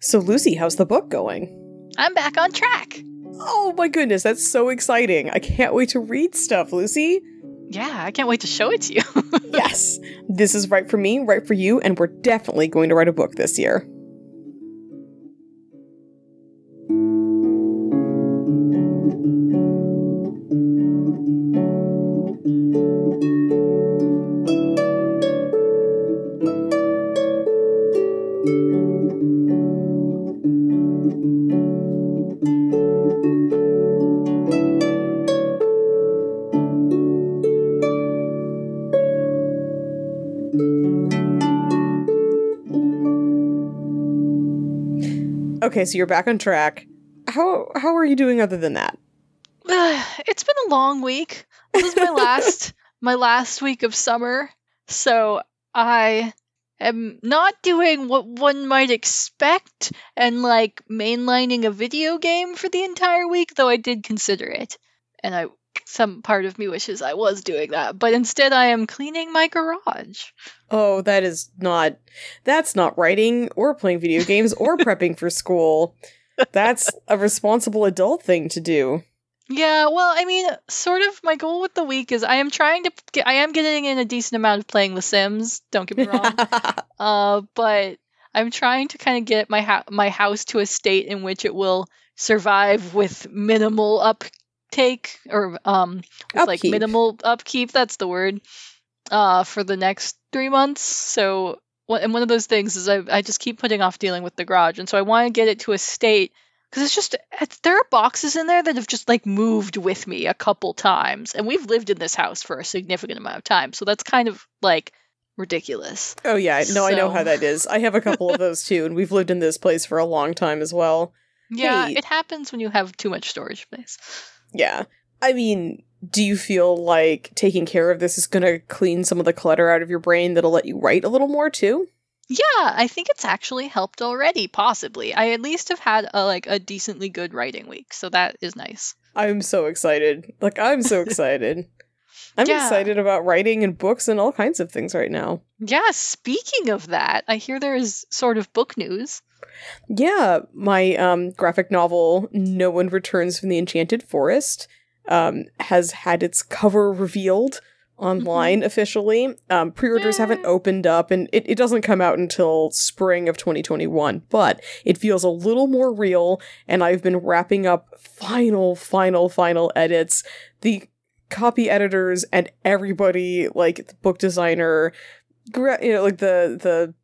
So, Lucy, how's the book going? I'm back on track. Oh my goodness, that's so exciting. I can't wait to read stuff, Lucy. Yeah, I can't wait to show it to you. yes, this is right for me, right for you, and we're definitely going to write a book this year. Okay, so you're back on track. How how are you doing other than that? it's been a long week. This is my last my last week of summer. So I am not doing what one might expect and like mainlining a video game for the entire week, though I did consider it. And I some part of me wishes I was doing that, but instead I am cleaning my garage. Oh, that is not that's not writing or playing video games or prepping for school. That's a responsible adult thing to do. Yeah, well, I mean, sort of my goal with the week is I am trying to get, I am getting in a decent amount of playing The Sims, don't get me wrong. uh, but I'm trying to kind of get my ha- my house to a state in which it will survive with minimal up take or um like minimal upkeep that's the word uh for the next three months. So and one of those things is I, I just keep putting off dealing with the garage. And so i want to get it to a state because it's just it's, there are boxes in there that have just like moved with me a couple times. And we've lived in this house for a significant amount of time. So that's kind of like ridiculous. Oh yeah. No so. i know how that is. I have a couple of those too. And we've lived in this place for a long time as well. Yeah hey. it happens when you have too much storage space yeah. I mean, do you feel like taking care of this is going to clean some of the clutter out of your brain that'll let you write a little more too? Yeah, I think it's actually helped already, possibly. I at least have had a like a decently good writing week, so that is nice. I'm so excited. Like I'm so excited. I'm yeah. excited about writing and books and all kinds of things right now. Yeah, speaking of that, I hear there is sort of book news. Yeah, my um, graphic novel, No One Returns from the Enchanted Forest, um, has had its cover revealed online mm-hmm. officially. Um, Pre orders haven't opened up, and it, it doesn't come out until spring of 2021, but it feels a little more real, and I've been wrapping up final, final, final edits. The copy editors and everybody, like the book designer, you know, like the the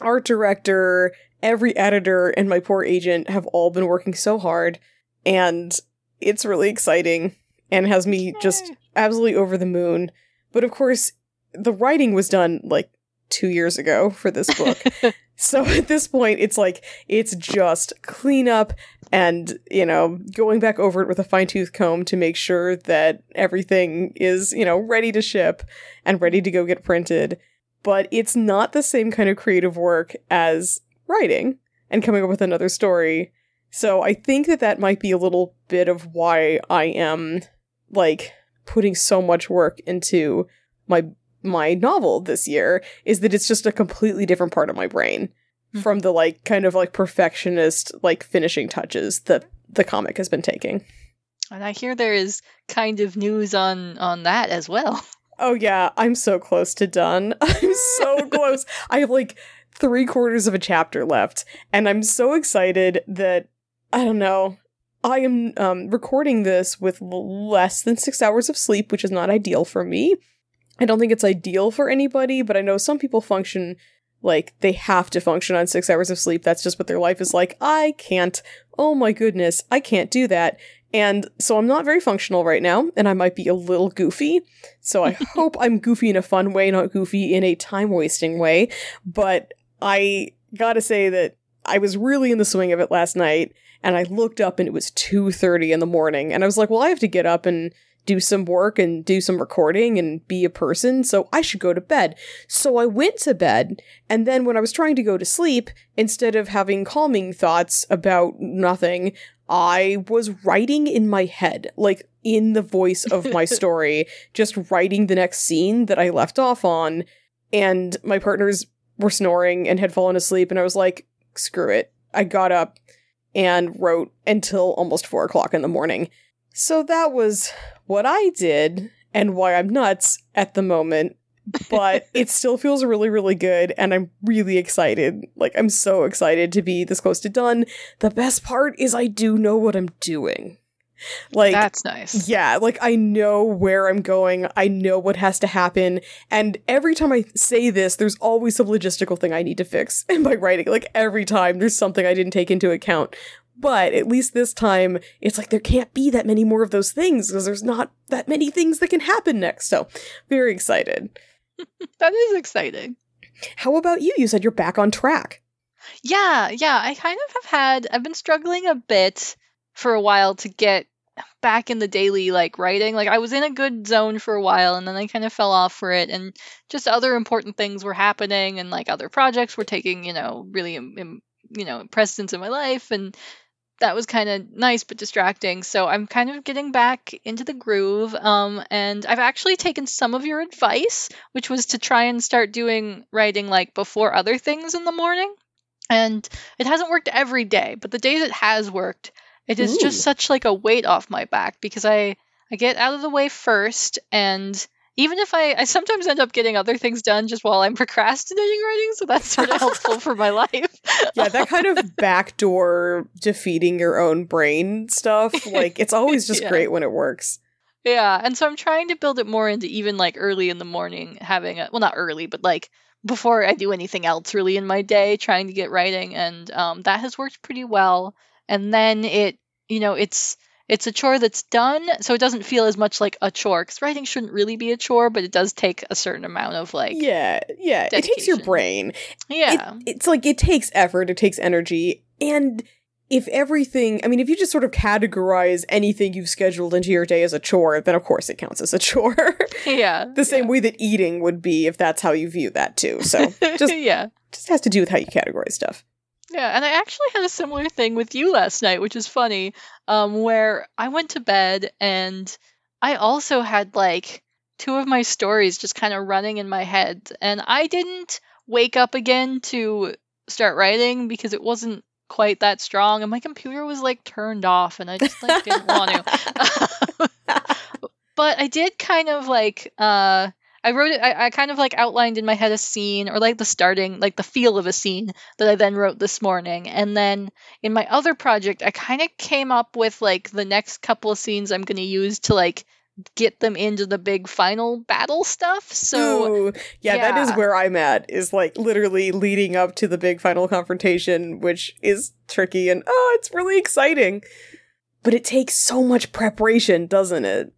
art director every editor and my poor agent have all been working so hard and it's really exciting and has me just absolutely over the moon. But of course, the writing was done like 2 years ago for this book. so at this point it's like it's just cleanup and, you know, going back over it with a fine-tooth comb to make sure that everything is, you know, ready to ship and ready to go get printed. But it's not the same kind of creative work as writing and coming up with another story. So I think that that might be a little bit of why I am like putting so much work into my my novel this year is that it's just a completely different part of my brain mm-hmm. from the like kind of like perfectionist like finishing touches that the comic has been taking. And I hear there is kind of news on on that as well. Oh yeah, I'm so close to done. I'm so close. I have like three quarters of a chapter left, and I'm so excited that I don't know. I am um, recording this with less than six hours of sleep, which is not ideal for me. I don't think it's ideal for anybody, but I know some people function like they have to function on six hours of sleep. That's just what their life is like. I can't. Oh my goodness, I can't do that. And so I'm not very functional right now, and I might be a little goofy. So I hope I'm goofy in a fun way, not goofy in a time wasting way. But I gotta say that I was really in the swing of it last night, and I looked up and it was 2.30 in the morning, and I was like, well, I have to get up and do some work and do some recording and be a person, so I should go to bed. So I went to bed, and then when I was trying to go to sleep, instead of having calming thoughts about nothing, I was writing in my head, like in the voice of my story, just writing the next scene that I left off on. And my partner's were snoring and had fallen asleep, and I was like, screw it. I got up and wrote until almost four o'clock in the morning. So that was what I did and why I'm nuts at the moment. But it still feels really, really good, and I'm really excited. Like, I'm so excited to be this close to done. The best part is I do know what I'm doing. Like, That's nice. yeah, like I know where I'm going. I know what has to happen. And every time I say this, there's always some logistical thing I need to fix in my writing. Like every time there's something I didn't take into account. But at least this time, it's like there can't be that many more of those things because there's not that many things that can happen next. So, very excited. That is exciting. How about you? You said you're back on track. Yeah, yeah. I kind of have had, I've been struggling a bit for a while to get back in the daily like writing. Like I was in a good zone for a while and then I kind of fell off for it and just other important things were happening and like other projects were taking, you know, really im- im- you know, precedence in my life and that was kind of nice but distracting. So I'm kind of getting back into the groove. Um, and I've actually taken some of your advice, which was to try and start doing writing like before other things in the morning. And it hasn't worked every day, but the days it has worked, it is Ooh. just such like a weight off my back because I I get out of the way first and even if I, I sometimes end up getting other things done just while I'm procrastinating writing, so that's sort of helpful for my life. Yeah, that kind of backdoor defeating your own brain stuff. Like, it's always just Yeah. great when it works. Yeah, and so I'm trying to build it more into even like early in the morning, having a well, not early, but like before I do anything else really in my day, trying to get writing, and um, that has worked pretty well. And then it, you know, it's it's a chore that's done, so it doesn't feel as much like a chore because writing shouldn't really be a chore, but it does take a certain amount of like, Yeah, yeah. It takes your dedication. brain. It- yeah, it's like it takes effort, it takes energy, and if everything, I mean, if you just sort of categorize anything you've scheduled into your day as a chore, then of course it counts as a chore. yeah, the same yeah. way that eating would be if that's how you view that too. So just yeah. just has to do with how you categorize stuff. Yeah, and I actually had a similar thing with you last night, which is funny, um, where I went to bed and I also had like two of my stories just kind of running in my head, and I didn't wake up again to start writing because it wasn't quite that strong, and my computer was like turned off, and I just like didn't want to. but I did kind of like uh I wrote it I, I kind of like outlined in my head a scene or like the starting like the feel of a scene that I then wrote this morning. And then in my other project I kind of came up with like the next couple of scenes I'm going to use to like get them into the big final battle stuff. So Ooh, yeah, that is where I'm at. Is like literally leading up to the big final confrontation, which is tricky and oh, it's really exciting. But it takes so much preparation, doesn't it?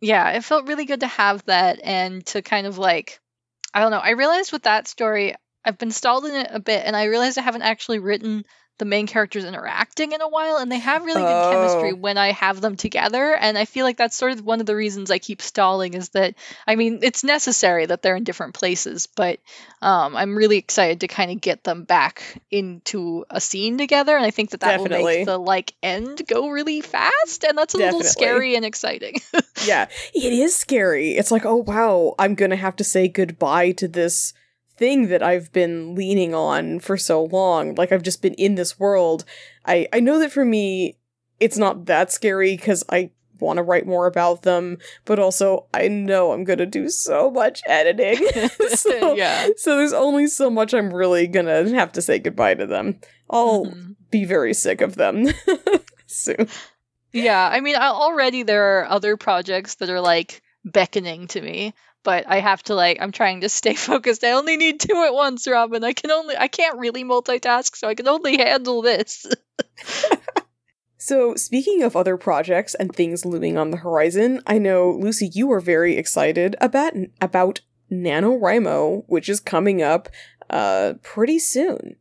Yeah, it felt really good to have that and to kind of like I don't know. I realized with that story, I've been stalled in it a bit, and I realized I haven't actually written the main characters interacting in a while, and they have really good chemistry Oh. when I have them together. And I feel like that's sort of one of the reasons I keep stalling is that I mean it's necessary that they're in different places, but um, I'm really excited to kind of get them back into a scene together, and I think that that will make the like end go really fast, and that's a little scary and exciting. yeah, it is scary. It's like, oh wow, I'm gonna have to say goodbye to this thing that I've been leaning on for so long. Like I've just been in this world. I I know that for me, it's not that scary because I want to write more about them, but also I know I'm gonna do so much editing. so, yeah. so there's only so much I'm really gonna have to say goodbye to them. I'll Mhm. be very sick of them soon. Yeah, I mean, already there are other projects that are like beckoning to me, but I have to like, I'm trying to stay focused. I only need two at once, Robin. I can only, I can't really multitask, so I can only handle this. So, speaking of other projects and things looming on the horizon, I know Lucy, you are very excited about about NaNoWriMo, which is coming up uh pretty soon.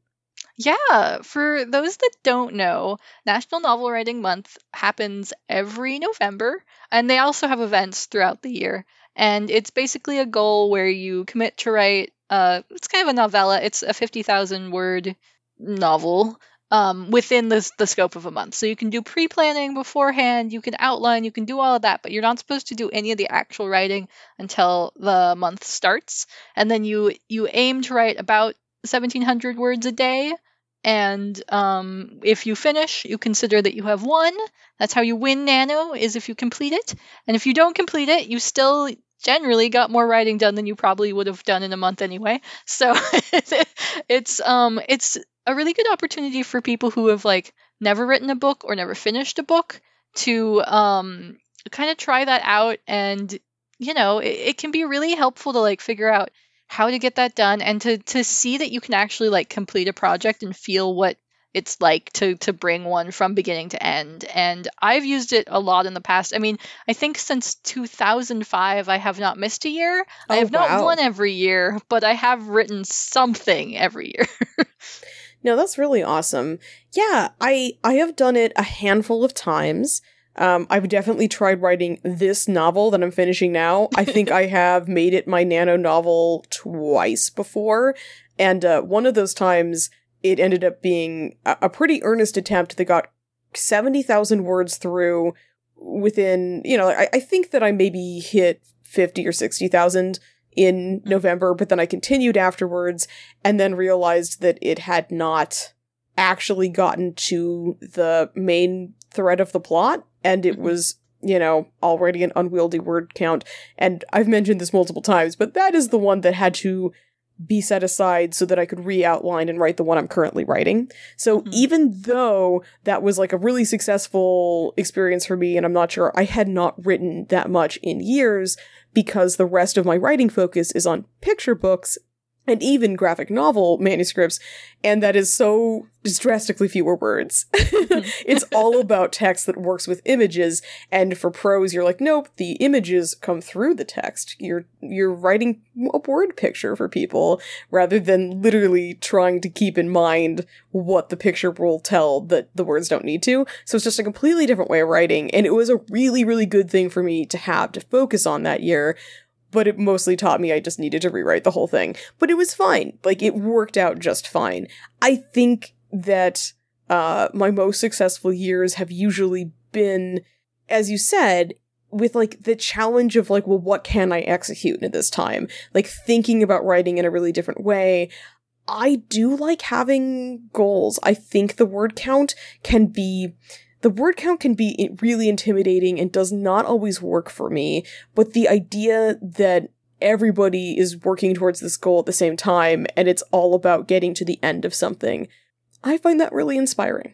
Yeah, for those that don't know, National Novel Writing Month happens every November, and they also have events throughout the year. And it's basically a goal where you commit to write. Uh, it's kind of a novella. It's a fifty thousand word novel um, within the the scope of a month. So you can do pre planning beforehand. You can outline. You can do all of that, but you're not supposed to do any of the actual writing until the month starts. And then you you aim to write about 1700 words a day and um, if you finish, you consider that you have won. That's how you win Nano, is if you complete it. And if you don't complete it, you still generally got more writing done than you probably would have done in a month anyway. So it's um it's a really good opportunity for people who have like never written a book or never finished a book to um kind of try that out and you know, it, it can be really helpful to like figure out how to get that done and to to see that you can actually like complete a project and feel what it's like to to bring one from beginning to end. And i've used it a lot in the past. I mean i think since 2005 i have not missed a year. Oh, i have not won every year but i have written something every year. No that's really awesome. Yeah i i have done it a handful of times um, I've definitely tried writing this novel that I'm finishing now. I think I have made it my nano novel twice before, and uh, one of those times it ended up being a, a pretty earnest attempt that got 70,000 words through within, you know, I, I think that I maybe hit 50 or 60,000 in November, but then I continued afterwards and then realized that it had not actually gotten to the main thread of the plot and it was you know, already an unwieldy word count. And I've mentioned this multiple times, but that is the one that had to be set aside so that I could re outline and write the one I'm currently writing. So mm-hmm. even though that was like a really successful experience for me, and I'm not sure I had not written that much in years because the rest of my writing focus is on picture books and even graphic novel manuscripts, and that is so drastically fewer words. it's all about text that works with images, and for prose, you're like, nope, the images come through the text. You're you're writing a word picture for people rather than literally trying to keep in mind what the picture will tell that the words don't need to. So it's just a completely different way of writing, and it was a really, really good thing for me to have to focus on that year but it mostly taught me I just needed to rewrite the whole thing. But it was fine. Like it worked out just fine. I think that uh my most successful years have usually been as you said with like the challenge of like well what can I execute at this time? Like thinking about writing in a really different way. I do like having goals. I think the word count can be the word count can be really intimidating and does not always work for me, but the idea that everybody is working towards this goal at the same time and it's all about getting to the end of something, I find that really inspiring.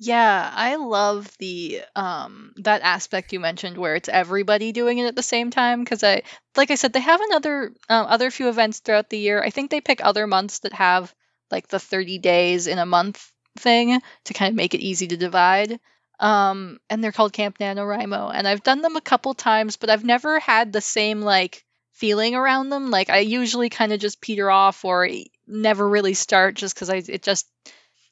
Yeah, I love the um that aspect you mentioned where it's everybody doing it at the same time because I like I said they have another um, other few events throughout the year. I think they pick other months that have like the 30 days in a month thing to kind of make it easy to divide. Um, and they're called Camp NaNoWriMo. And I've done them a couple times, but I've never had the same like feeling around them. Like I usually kind of just peter off or never really start just because I it just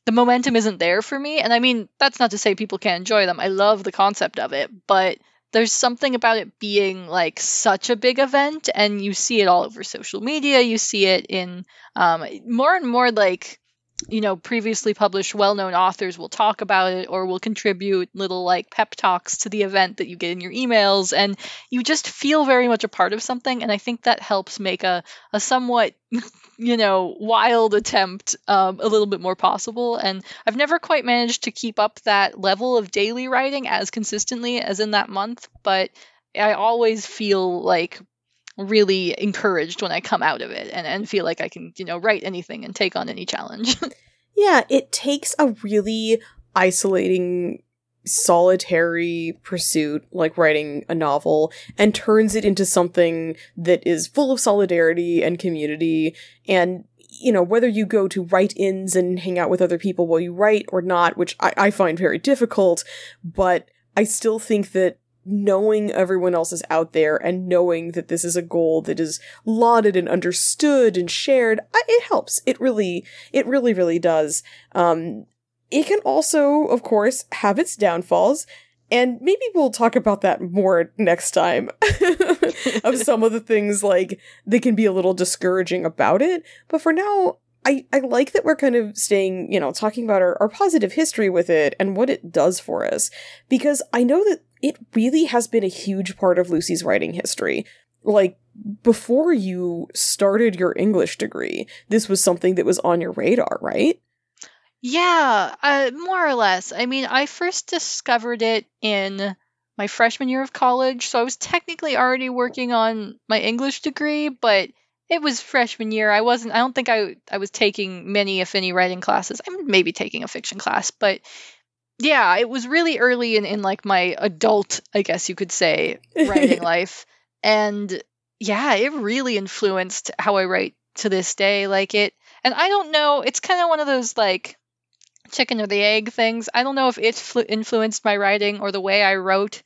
the momentum isn't there for me. And I mean, that's not to say people can't enjoy them. I love the concept of it, but there's something about it being like such a big event and you see it all over social media you see it in um, more and more like you know, previously published well known authors will talk about it or will contribute little like pep talks to the event that you get in your emails. And you just feel very much a part of something. And I think that helps make a, a somewhat, you know, wild attempt um, a little bit more possible. And I've never quite managed to keep up that level of daily writing as consistently as in that month. But I always feel like really encouraged when I come out of it and, and feel like I can, you know, write anything and take on any challenge. yeah, it takes a really isolating solitary pursuit like writing a novel and turns it into something that is full of solidarity and community and you know whether you go to write-ins and hang out with other people while you write or not which I, I find very difficult but i still think that knowing everyone else is out there and knowing that this is a goal that is lauded and understood and shared, it helps. It really, it really, really does. Um, it can also, of course, have its downfalls. And maybe we'll talk about that more next time of some of the things like that can be a little discouraging about it. But for now, I, I like that we're kind of staying, you know, talking about our, our positive history with it and what it does for us. Because I know that it really has been a huge part of Lucy's writing history. Like, before you started your English degree, this was something that was on your radar, right? Yeah, uh, more or less. I mean, I first discovered it in my freshman year of college, so I was technically already working on my English degree, but it was freshman year. I wasn't. I don't think I I was taking many, if any, writing classes. I'm maybe taking a fiction class, but yeah, it was really early in in like my adult, I guess you could say, writing life, and yeah, it really influenced how I write to this day. Like it, and I don't know. It's kind of one of those like chicken or the egg things. I don't know if it fl- influenced my writing or the way I wrote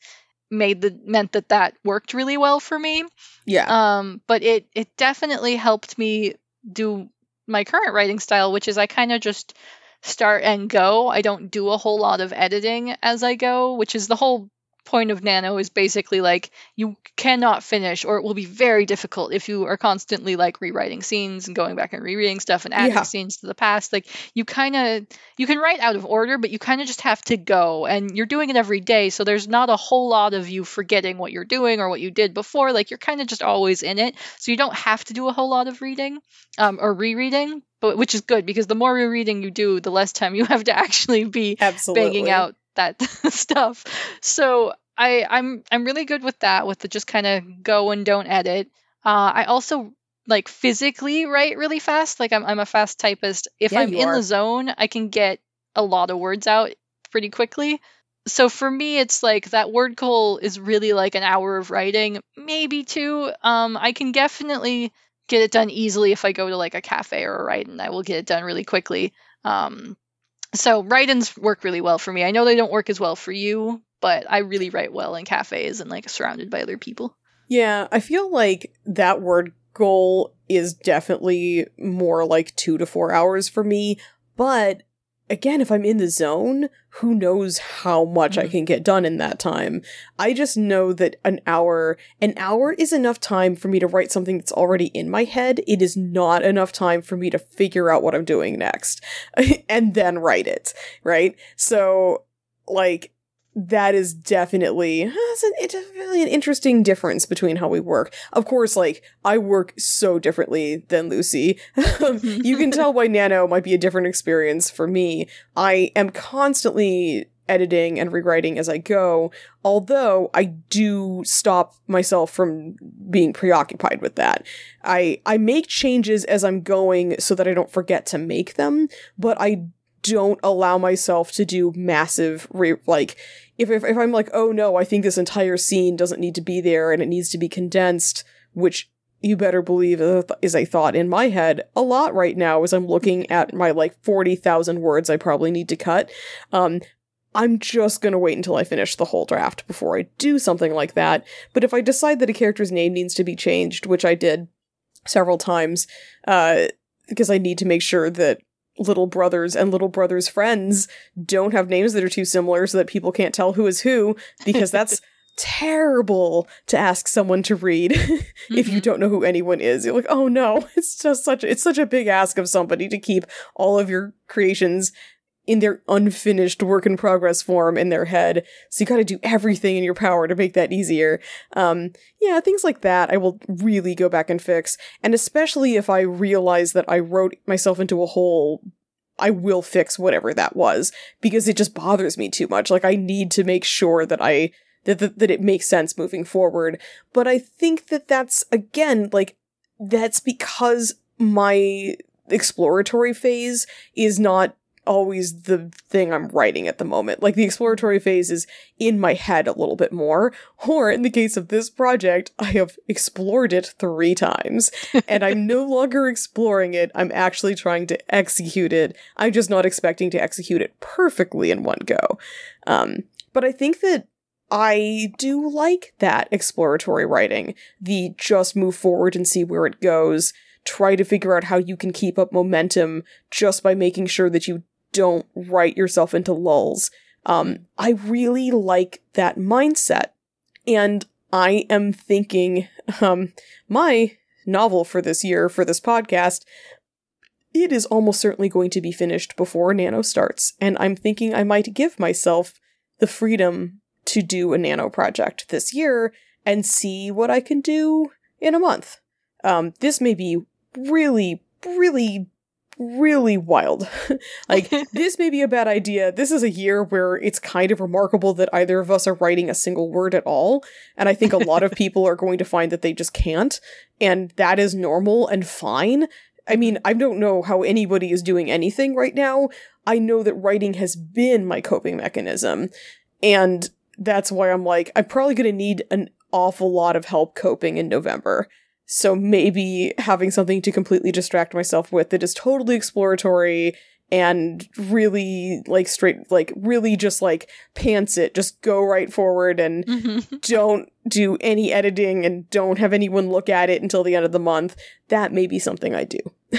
made the meant that that worked really well for me. Yeah. Um, but it it definitely helped me do my current writing style, which is I kind of just start and go. I don't do a whole lot of editing as I go, which is the whole point of nano is basically like you cannot finish or it will be very difficult if you are constantly like rewriting scenes and going back and rereading stuff and adding Yeah. scenes to the past like you kind of you can write out of order but you kind of just have to go and you're doing it every day so there's not a whole lot of you forgetting what you're doing or what you did before like you're kind of just always in it so you don't have to do a whole lot of reading um, or rereading but which is good because the more rereading you do the less time you have to actually be Absolutely. banging out that stuff. So I I'm I'm really good with that with the just kind of go and don't edit. Uh, I also like physically write really fast. Like I'm I'm a fast typist. If Yeah, I'm in are. the zone, I can get a lot of words out pretty quickly. So for me, it's like that word goal is really like an hour of writing, maybe two. Um, I can definitely get it done easily if I go to like a cafe or a write, and I will get it done really quickly. Um, so write-ins work really well for me. I know they don't work as well for you, but I really write well in cafes and like surrounded by other people. Yeah, I feel like that word goal is definitely more like two to four hours for me. But again, if I'm in the zone, who knows how much I Mhm. can get done in that time? I just know that an hour, an hour is enough time for me to write something that's already in my head. It is not enough time for me to figure out what I'm doing next and then write it, right? So, like, that is definitely it's, an, it's really an interesting difference between how we work. Of course, like I work so differently than Lucy. You can tell why Nano might be a different experience for me. I am constantly editing and rewriting as I go, although I do stop myself from being preoccupied with that. I I make changes as I'm going so that I don't forget to make them, but I don't allow myself to do massive re- like if, if if I'm like oh no I think this entire scene doesn't need to be there and it needs to be condensed which you better believe is a thought in my head a lot right now as I'm looking at my like 40,000 words I probably need to cut. Um I'm just going to wait until I finish the whole draft before I do something like that. But if I decide that a character's name needs to be changed which I did several times uh because I need to make sure that little brothers and little brothers friends don't have names that are too similar so that people can't tell who is who because that's terrible to ask someone to read if you Mhm. don't know who anyone is you're like oh no it's just such it's such a big ask of somebody to keep all of your creations in their unfinished work in progress form in their head so you got to do everything in your power to make that easier um yeah things like that i will really go back and fix and especially if I realize that I wrote myself into a hole, I will fix whatever that was because it just bothers me too much. Like I need to make sure that I that that, that it makes sense moving forward. But I think that that's again like that's because my exploratory phase is not always the thing I'm writing at the moment. Like the exploratory phase is in my head a little bit more. Or in the case of this project, I have explored it three times and I'm no longer exploring it. I'm actually trying to execute it. I'm just not expecting to execute it perfectly in one go. Um, but I think that I do like that exploratory writing. The just move forward and see where it goes. Try to figure out how you can keep up momentum just by making sure that you don't write yourself into lulls. Um, I really like that mindset. And I am thinking, um, my novel for this year, for this podcast, it is almost certainly going to be finished before Nano starts. And I'm thinking I might give myself the freedom to do a Nano project this year and see what I can do in a month. Um, this may be really, really really wild. like, this may be a bad idea. This is a year where it's kind of remarkable that either of us are writing a single word at all. And I think a lot of people are going to find that they just can't. And that is normal and fine. I mean, I don't know how anybody is doing anything right now. I know that writing has been my coping mechanism. And that's why I'm like, I'm probably going to need an awful lot of help coping in November. So maybe having something to completely distract myself with that is totally exploratory and really like straight like really just like pants it just go right forward and mm-hmm. don't do any editing and don't have anyone look at it until the end of the month that may be something i do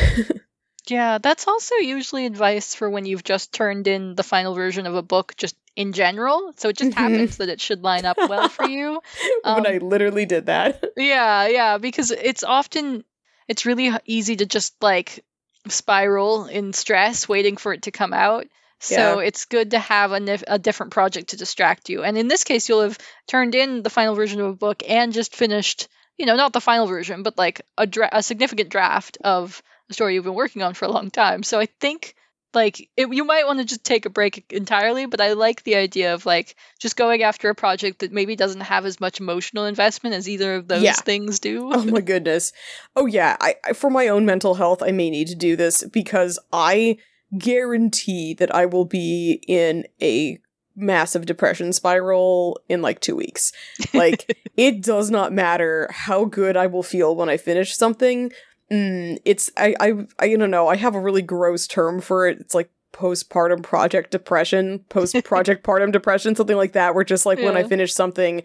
yeah that's also usually advice for when you've just turned in the final version of a book just in general. So it just mm-hmm. happens that it should line up well for you. Um, when I literally did that. yeah, yeah, because it's often it's really easy to just like spiral in stress waiting for it to come out. So yeah. it's good to have a, a different project to distract you. And in this case, you'll have turned in the final version of a book and just finished, you know, not the final version, but like a, dra- a significant draft of a story you've been working on for a long time. So I think like it, you might want to just take a break entirely but i like the idea of like just going after a project that maybe doesn't have as much emotional investment as either of those yeah. things do. Oh my goodness. Oh yeah. I, I for my own mental health i may need to do this because i guarantee that i will be in a massive depression spiral in like two weeks. Like it does not matter how good i will feel when i finish something Mm, it's I, I I don't know. I have a really gross term for it. It's like postpartum project depression, post project partum depression, something like that. Where just like yeah. when I finish something,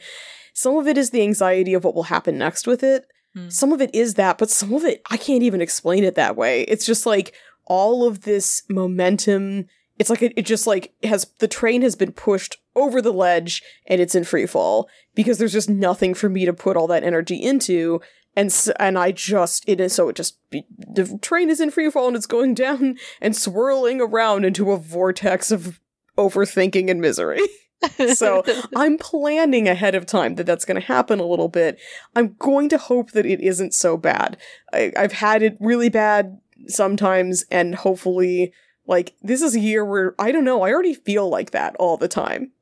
some of it is the anxiety of what will happen next with it. Mm. Some of it is that, but some of it I can't even explain it that way. It's just like all of this momentum. It's like it, it just like has the train has been pushed over the ledge and it's in free fall because there's just nothing for me to put all that energy into and and I just it is so it just the train is in free fall and it's going down and swirling around into a vortex of overthinking and misery. so I'm planning ahead of time that that's going to happen a little bit. I'm going to hope that it isn't so bad. I, I've had it really bad sometimes, and hopefully like, this is a year where I don't know, I already feel like that all the time.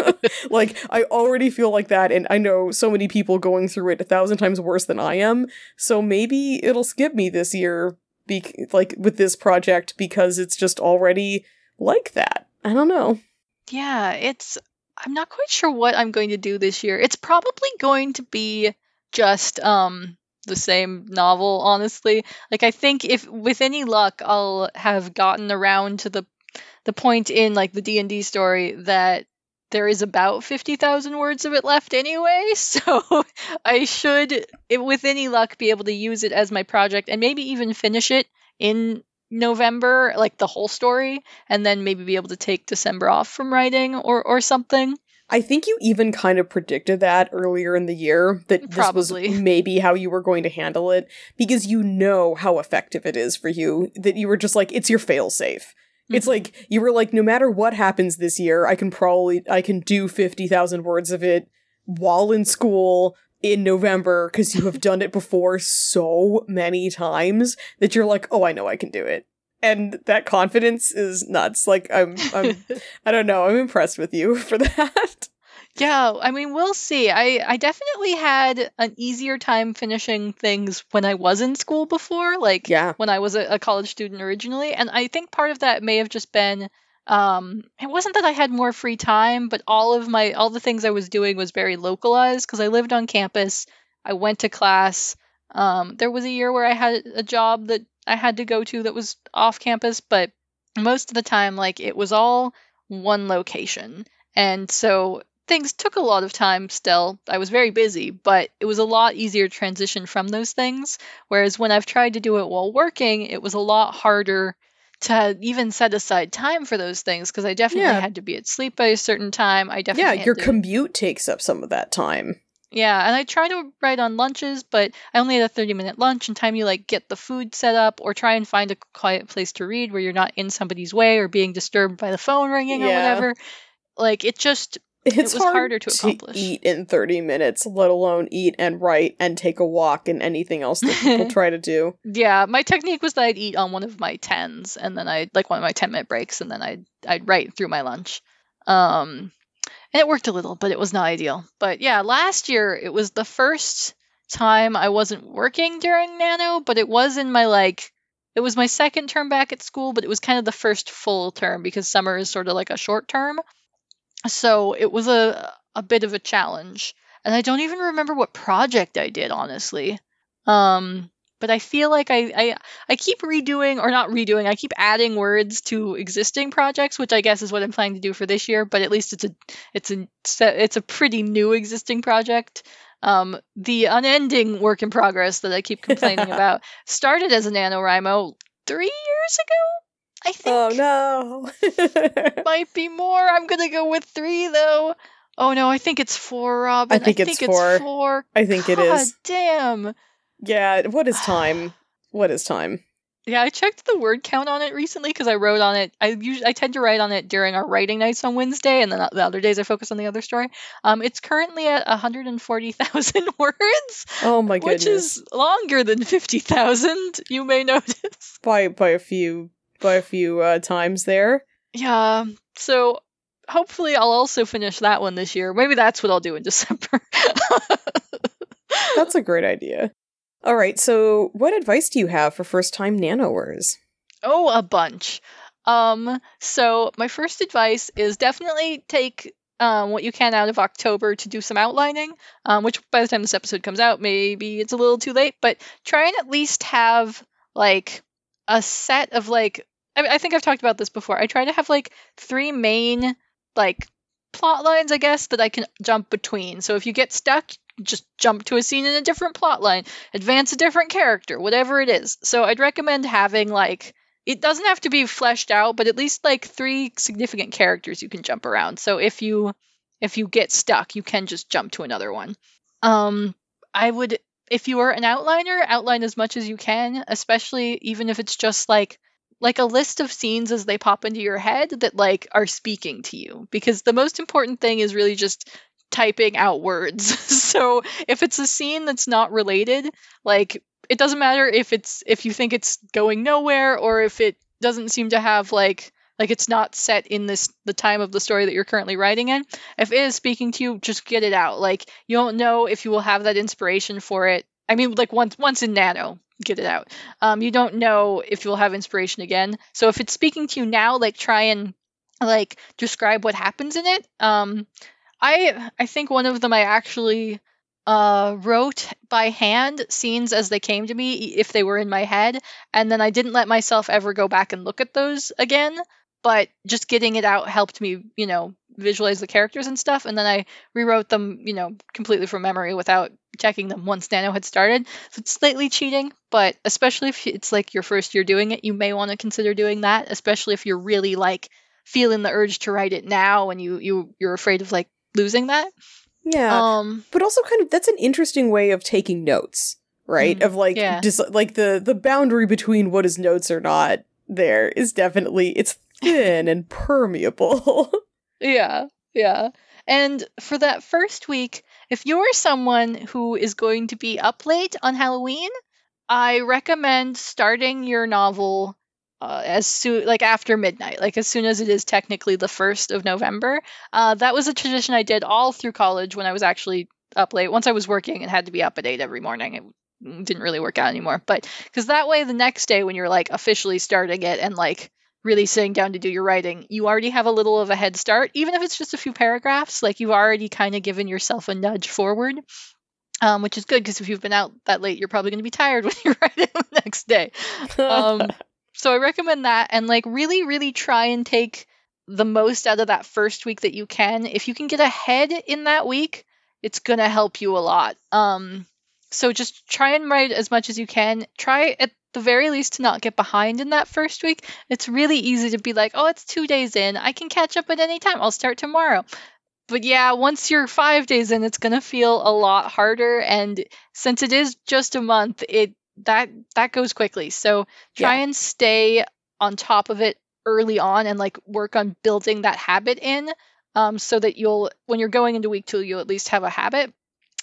like, I already feel like that, and I know so many people going through it a thousand times worse than I am. So maybe it'll skip me this year, be- like, with this project because it's just already like that. I don't know. Yeah, it's. I'm not quite sure what I'm going to do this year. It's probably going to be just um the same novel, honestly. Like I think if with any luck I'll have gotten around to the the point in like the D&D story that there is about 50,000 words of it left anyway, so I should it, with any luck be able to use it as my project and maybe even finish it in November, like the whole story, and then maybe be able to take December off from writing or or something. I think you even kind of predicted that earlier in the year that Probably. this was maybe how you were going to handle it because you know how effective it is for you that you were just like it's your fail safe. Mm-hmm. It's like you were like no matter what happens this year, I can probably I can do 50,000 words of it while in school in November because you have done it before so many times that you're like, "Oh, I know I can do it." And that confidence is nuts. Like I'm, I'm, I don't know. I'm impressed with you for that. Yeah, I mean, we'll see. I I definitely had an easier time finishing things when I was in school before, like yeah. when I was a, a college student originally, and I think part of that may have just been um it wasn't that I had more free time, but all of my all the things I was doing was very localized because I lived on campus. I went to class. Um, there was a year where I had a job that I had to go to that was off campus, but most of the time, like, it was all one location. And so things took a lot of time still. I was very busy, but it was a lot easier to transition from those things. Whereas when I've tried to do it while working, it was a lot harder to even set aside time for those things because I definitely yeah. had to be at sleep by a certain time. I definitely yeah, your commute takes up some of that time. Yeah, and I try to write on lunches, but I only had a 30 minute lunch and time you like get the food set up or try and find a quiet place to read where you're not in somebody's way or being disturbed by the phone ringing or whatever. Like it just It's was hard harder to accomplish. eat in 30 minutes, let alone eat and write and take a walk and anything else that people try to do. Yeah, my technique was that I'd eat on one of my tens, and then I'd like one of my ten minute breaks, and then I'd I'd write through my lunch. Um, and it worked a little, but it was not ideal. But yeah, last year it was the first time I wasn't working during Nano, but it was in my like it was my second term back at school, but it was kind of the first full term because summer is sort of like a short term. So it was a a bit of a challenge. And I don't even remember what project I did, honestly. Um, but I feel like I, I I keep redoing or not redoing, I keep adding words to existing projects, which I guess is what I'm planning to do for this year, but at least it's a it's a it's a pretty new existing project. Um, the unending work in progress that I keep complaining about started as a NaNoWriMo three years ago, I think. Oh no. Might be more. I'm gonna go with three though. Oh no, I think it's four, Robin. I think it's four. four. I think it God is. damn. Yeah, what is time? What is time? Yeah, I checked the word count on it recently because I wrote on it. I usually I tend to write on it during our writing nights on Wednesday, and then the other days I focus on the other story. Um, it's currently at 140,000 words, Oh my goodness. which is longer than 50,000. You may notice. by by a few by a few uh, times there. Yeah. So hopefully I'll also finish that one this year. Maybe that's what I'll do in December. That's a great idea. All right, so what advice do you have for first-time nanowers? Oh, a bunch. Um, so my first advice is definitely take um, what you can out of October to do some outlining. Um, which by the time this episode comes out, maybe it's a little too late. But try and at least have like a set of like. I, I think I've talked about this before. I try to have like three main like plot lines, I guess, that I can jump between. So if you get stuck, just jump to a scene in a different plot line, advance a different character, whatever it is. So I'd recommend having like it doesn't have to be fleshed out, but at least like three significant characters you can jump around. So if you if you get stuck, you can just jump to another one. Um I would if you are an outliner, outline as much as you can, especially even if it's just like like a list of scenes as they pop into your head that like are speaking to you because the most important thing is really just typing out words. so if it's a scene that's not related, like it doesn't matter if it's if you think it's going nowhere or if it doesn't seem to have like like it's not set in this the time of the story that you're currently writing in. If it is speaking to you, just get it out. Like you don't know if you will have that inspiration for it. I mean, like once once in Nano, get it out. Um, you don't know if you'll have inspiration again. So if it's speaking to you now, like try and like describe what happens in it. Um, I I think one of them I actually uh, wrote by hand scenes as they came to me if they were in my head, and then I didn't let myself ever go back and look at those again. But just getting it out helped me, you know, visualize the characters and stuff, and then I rewrote them, you know, completely from memory without checking them once Nano had started. So it's slightly cheating, but especially if it's like your first year doing it, you may want to consider doing that, especially if you're really like feeling the urge to write it now and you you you're afraid of like losing that. Yeah. Um but also kind of that's an interesting way of taking notes, right? Mhm, Of like yeah. just like the the boundary between what is notes or not there is definitely it's thin and permeable. yeah, yeah. And for that first week, if you're someone who is going to be up late on Halloween, I recommend starting your novel uh, as soon like after midnight, like as soon as it is technically the first of November. Uh, that was a tradition I did all through college when I was actually up late. Once I was working and had to be up at eight every morning, it didn't really work out anymore. But because that way, the next day when you're like officially starting it and like really sitting down to do your writing, you already have a little of a head start, even if it's just a few paragraphs. Like you've already kind of given yourself a nudge forward. Um, which is good because if you've been out that late, you're probably going to be tired when you write it the next day um so i recommend that and like really really try and take the most out of that first week that you can. If you can get ahead in that week it's going to help you a lot. Um so just try and write as much as you can. Try at the very least to not get behind in that first week. It's really easy to be like oh it's two days in. I can catch up at any time. I'll start tomorrow. But yeah once you're five days in it's going to feel a lot harder and since it is just a month it that that goes quickly so try and stay on top of it early on and like work on building that habit in um, so that you'll when you're going into week two, you'll at least have a habit.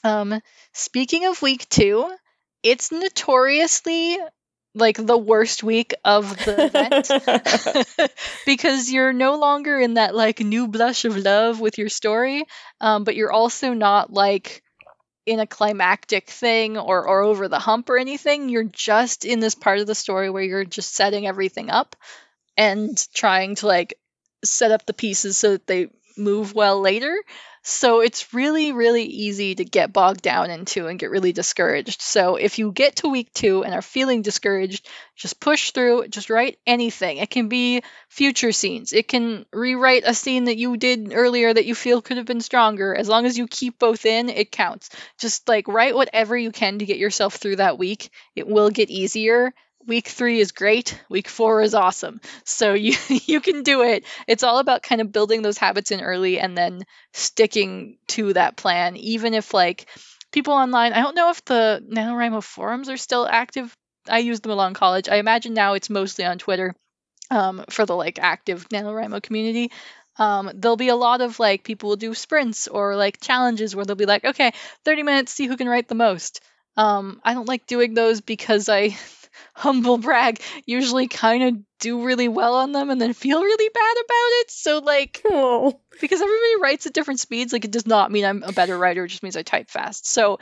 Um, speaking of week two, it's notoriously like the worst week of the event because you're no longer in that like new blush of love with your story, um, but you're also not like in a climactic thing or or over the hump or anything. You're just in this part of the story where you're just setting everything up and trying to like set up the pieces so that they move well later. So it's really, really easy to get bogged down into and get really discouraged. So if you get to week two and are feeling discouraged, just push through, just write anything. It can be future scenes, it can rewrite a scene that you did earlier that you feel could have been stronger. As long as you keep both in, it counts. Just like write whatever you can to get yourself through that week. It will get easier week three is great week four is awesome. So you you can do it. It's all about kind of building those habits in early and then sticking to that plan even if like people online i don't know if the nanowrimo forums are still active. I used them along college. I imagine now it's mostly on twitter um, for the like active nanowrimo community. Um, there'll be a lot of like people will do sprints or like challenges where they'll be like okay 30 minutes see who can write the most. Um, i don't like doing those because i humble brag, usually kind of do really well on them and then feel really bad about it. So like oh. because everybody writes at different speeds, like it does not mean I'm a better writer, it just means I type fast. So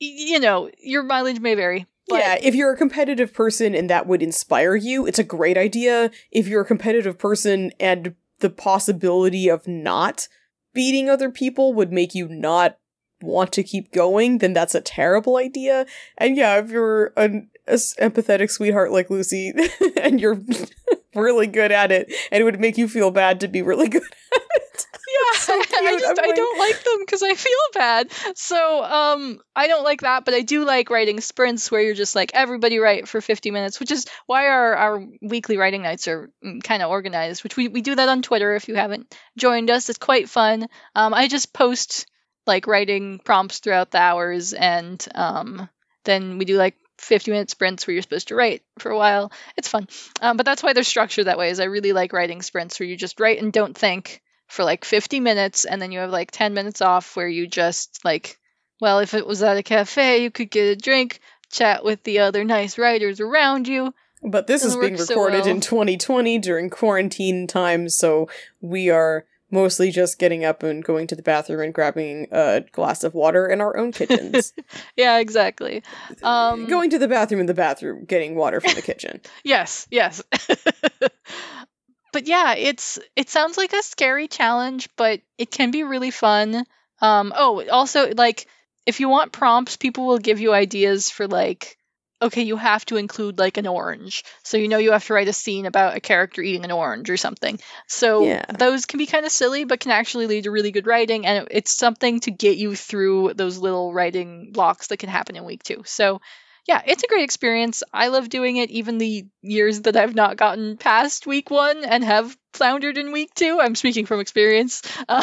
you know, your mileage may vary. But... Yeah, if you're a competitive person and that would inspire you, it's a great idea. If you're a competitive person and the possibility of not beating other people would make you not want to keep going, then that's a terrible idea. And yeah, if you're an empathetic sweetheart like Lucy and you're really good at it, and it would make you feel bad to be really good at it. Yeah, so I just I don't like them because I feel bad. So um, I don't like that, but I do like writing sprints where you're just like everybody write for 50 minutes, which is why our our weekly writing nights are mm, kind of organized. Which we we do that on Twitter. If you haven't joined us, it's quite fun. Um, I just post like writing prompts throughout the hours and um, then we do like 50 minute sprints where you're supposed to write for a while. It's fun. Um, but that's why they're structured that way is i really like writing sprints where you just write and don't think for like 50 minutes and then you have like 10 minutes off where you just like well if it was at a cafe you could get a drink chat with the other nice writers around you. But this is being recorded so well. in 2020 during quarantine times so we are mostly just getting up and going to the bathroom and grabbing a glass of water in our own kitchens. yeah, exactly. Um, going to the bathroom in the bathroom, getting water from the kitchen. yes, yes. but yeah, it's it sounds like a scary challenge, but it can be really fun. Um, oh, also like if you want prompts, people will give you ideas for like okay, you have to include like an orange. So you know you have to write a scene about a character eating an orange or something. So yeah. those can be kind of silly, but can actually lead to really good writing. And it's something to get you through those little writing blocks that can happen in week two. So yeah, it's a great experience. I love doing it, even the years that I've not gotten past week one and have floundered in week two. I'm speaking from experience. Uh,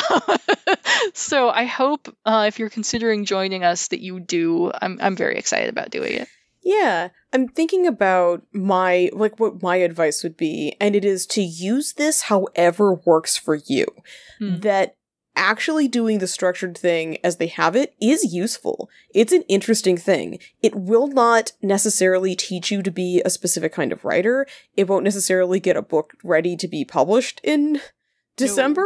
so I hope uh, if you're considering joining us that you do. I'm, I'm very excited about doing it. Yeah, I'm thinking about my like what my advice would be and it is to use this however works for you. Hmm. That actually doing the structured thing as they have it is useful. It's an interesting thing. It will not necessarily teach you to be a specific kind of writer. It won't necessarily get a book ready to be published in December.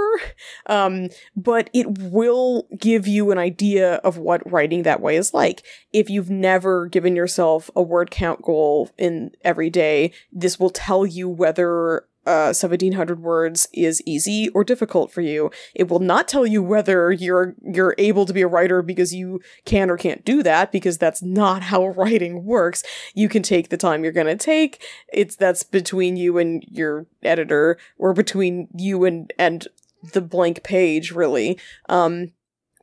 No. Um, but it will give you an idea of what writing that way is like. If you've never given yourself a word count goal in every day, this will tell you whether uh, 1700 words is easy or difficult for you. It will not tell you whether you're you're able to be a writer because you can or can't do that because that's not how writing works. You can take the time you're going to take. It's that's between you and your editor or between you and and the blank page really. Um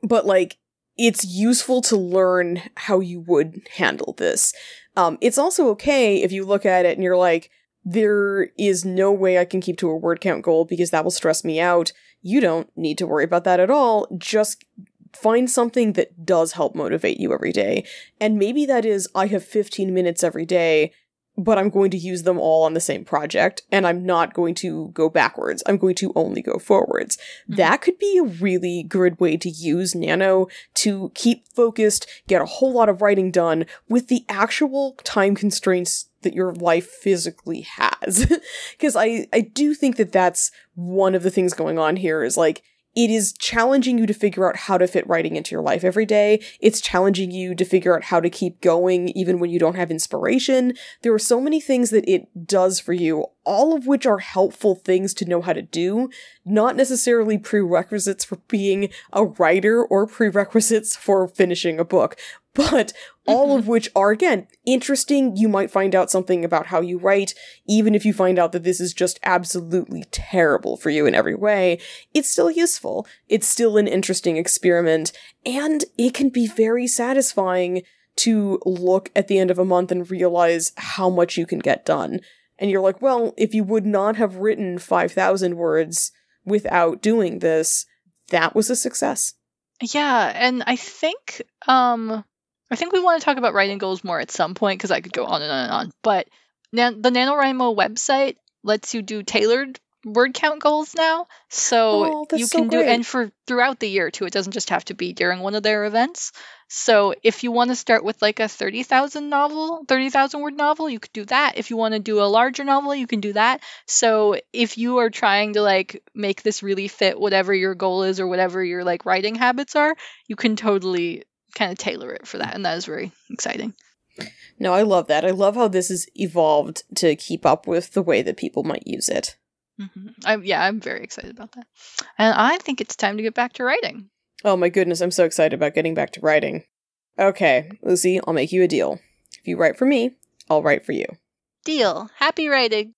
but like it's useful to learn how you would handle this. Um it's also okay if you look at it and you're like there is no way I can keep to a word count goal because that will stress me out. You don't need to worry about that at all. Just find something that does help motivate you every day. And maybe that is I have 15 minutes every day but I'm going to use them all on the same project and I'm not going to go backwards. I'm going to only go forwards. Mm-hmm. That could be a really good way to use Nano to keep focused, get a whole lot of writing done with the actual time constraints that your life physically has. Because I, I do think that that's one of the things going on here is like, it is challenging you to figure out how to fit writing into your life every day. It's challenging you to figure out how to keep going even when you don't have inspiration. There are so many things that it does for you, all of which are helpful things to know how to do, not necessarily prerequisites for being a writer or prerequisites for finishing a book, but all mm-hmm. of which are again interesting. You might find out something about how you write, even if you find out that this is just absolutely terrible for you in every way. It's still useful. It's still an interesting experiment, and it can be very satisfying to look at the end of a month and realize how much you can get done. And you're like, well, if you would not have written 5,000 words without doing this, that was a success. Yeah, and I think um I think we want to talk about writing goals more at some point because I could go on and on and on. But nan- the NaNoWriMo website lets you do tailored word count goals now. So oh, you can so do and for throughout the year too. It doesn't just have to be during one of their events. So if you want to start with like a 30,000 novel, 30,000 word novel, you could do that. If you want to do a larger novel, you can do that. So if you are trying to like make this really fit whatever your goal is or whatever your like writing habits are, you can totally kind of tailor it for that, and that is very exciting. No, I love that. I love how this has evolved to keep up with the way that people might use it. Mm-hmm. I, yeah, I'm very excited about that. And I think it's time to get back to writing. Oh my goodness, I'm so excited about getting back to writing. Okay, Lucy, I'll make you a deal. If you write for me, I'll write for you. Deal. Happy writing.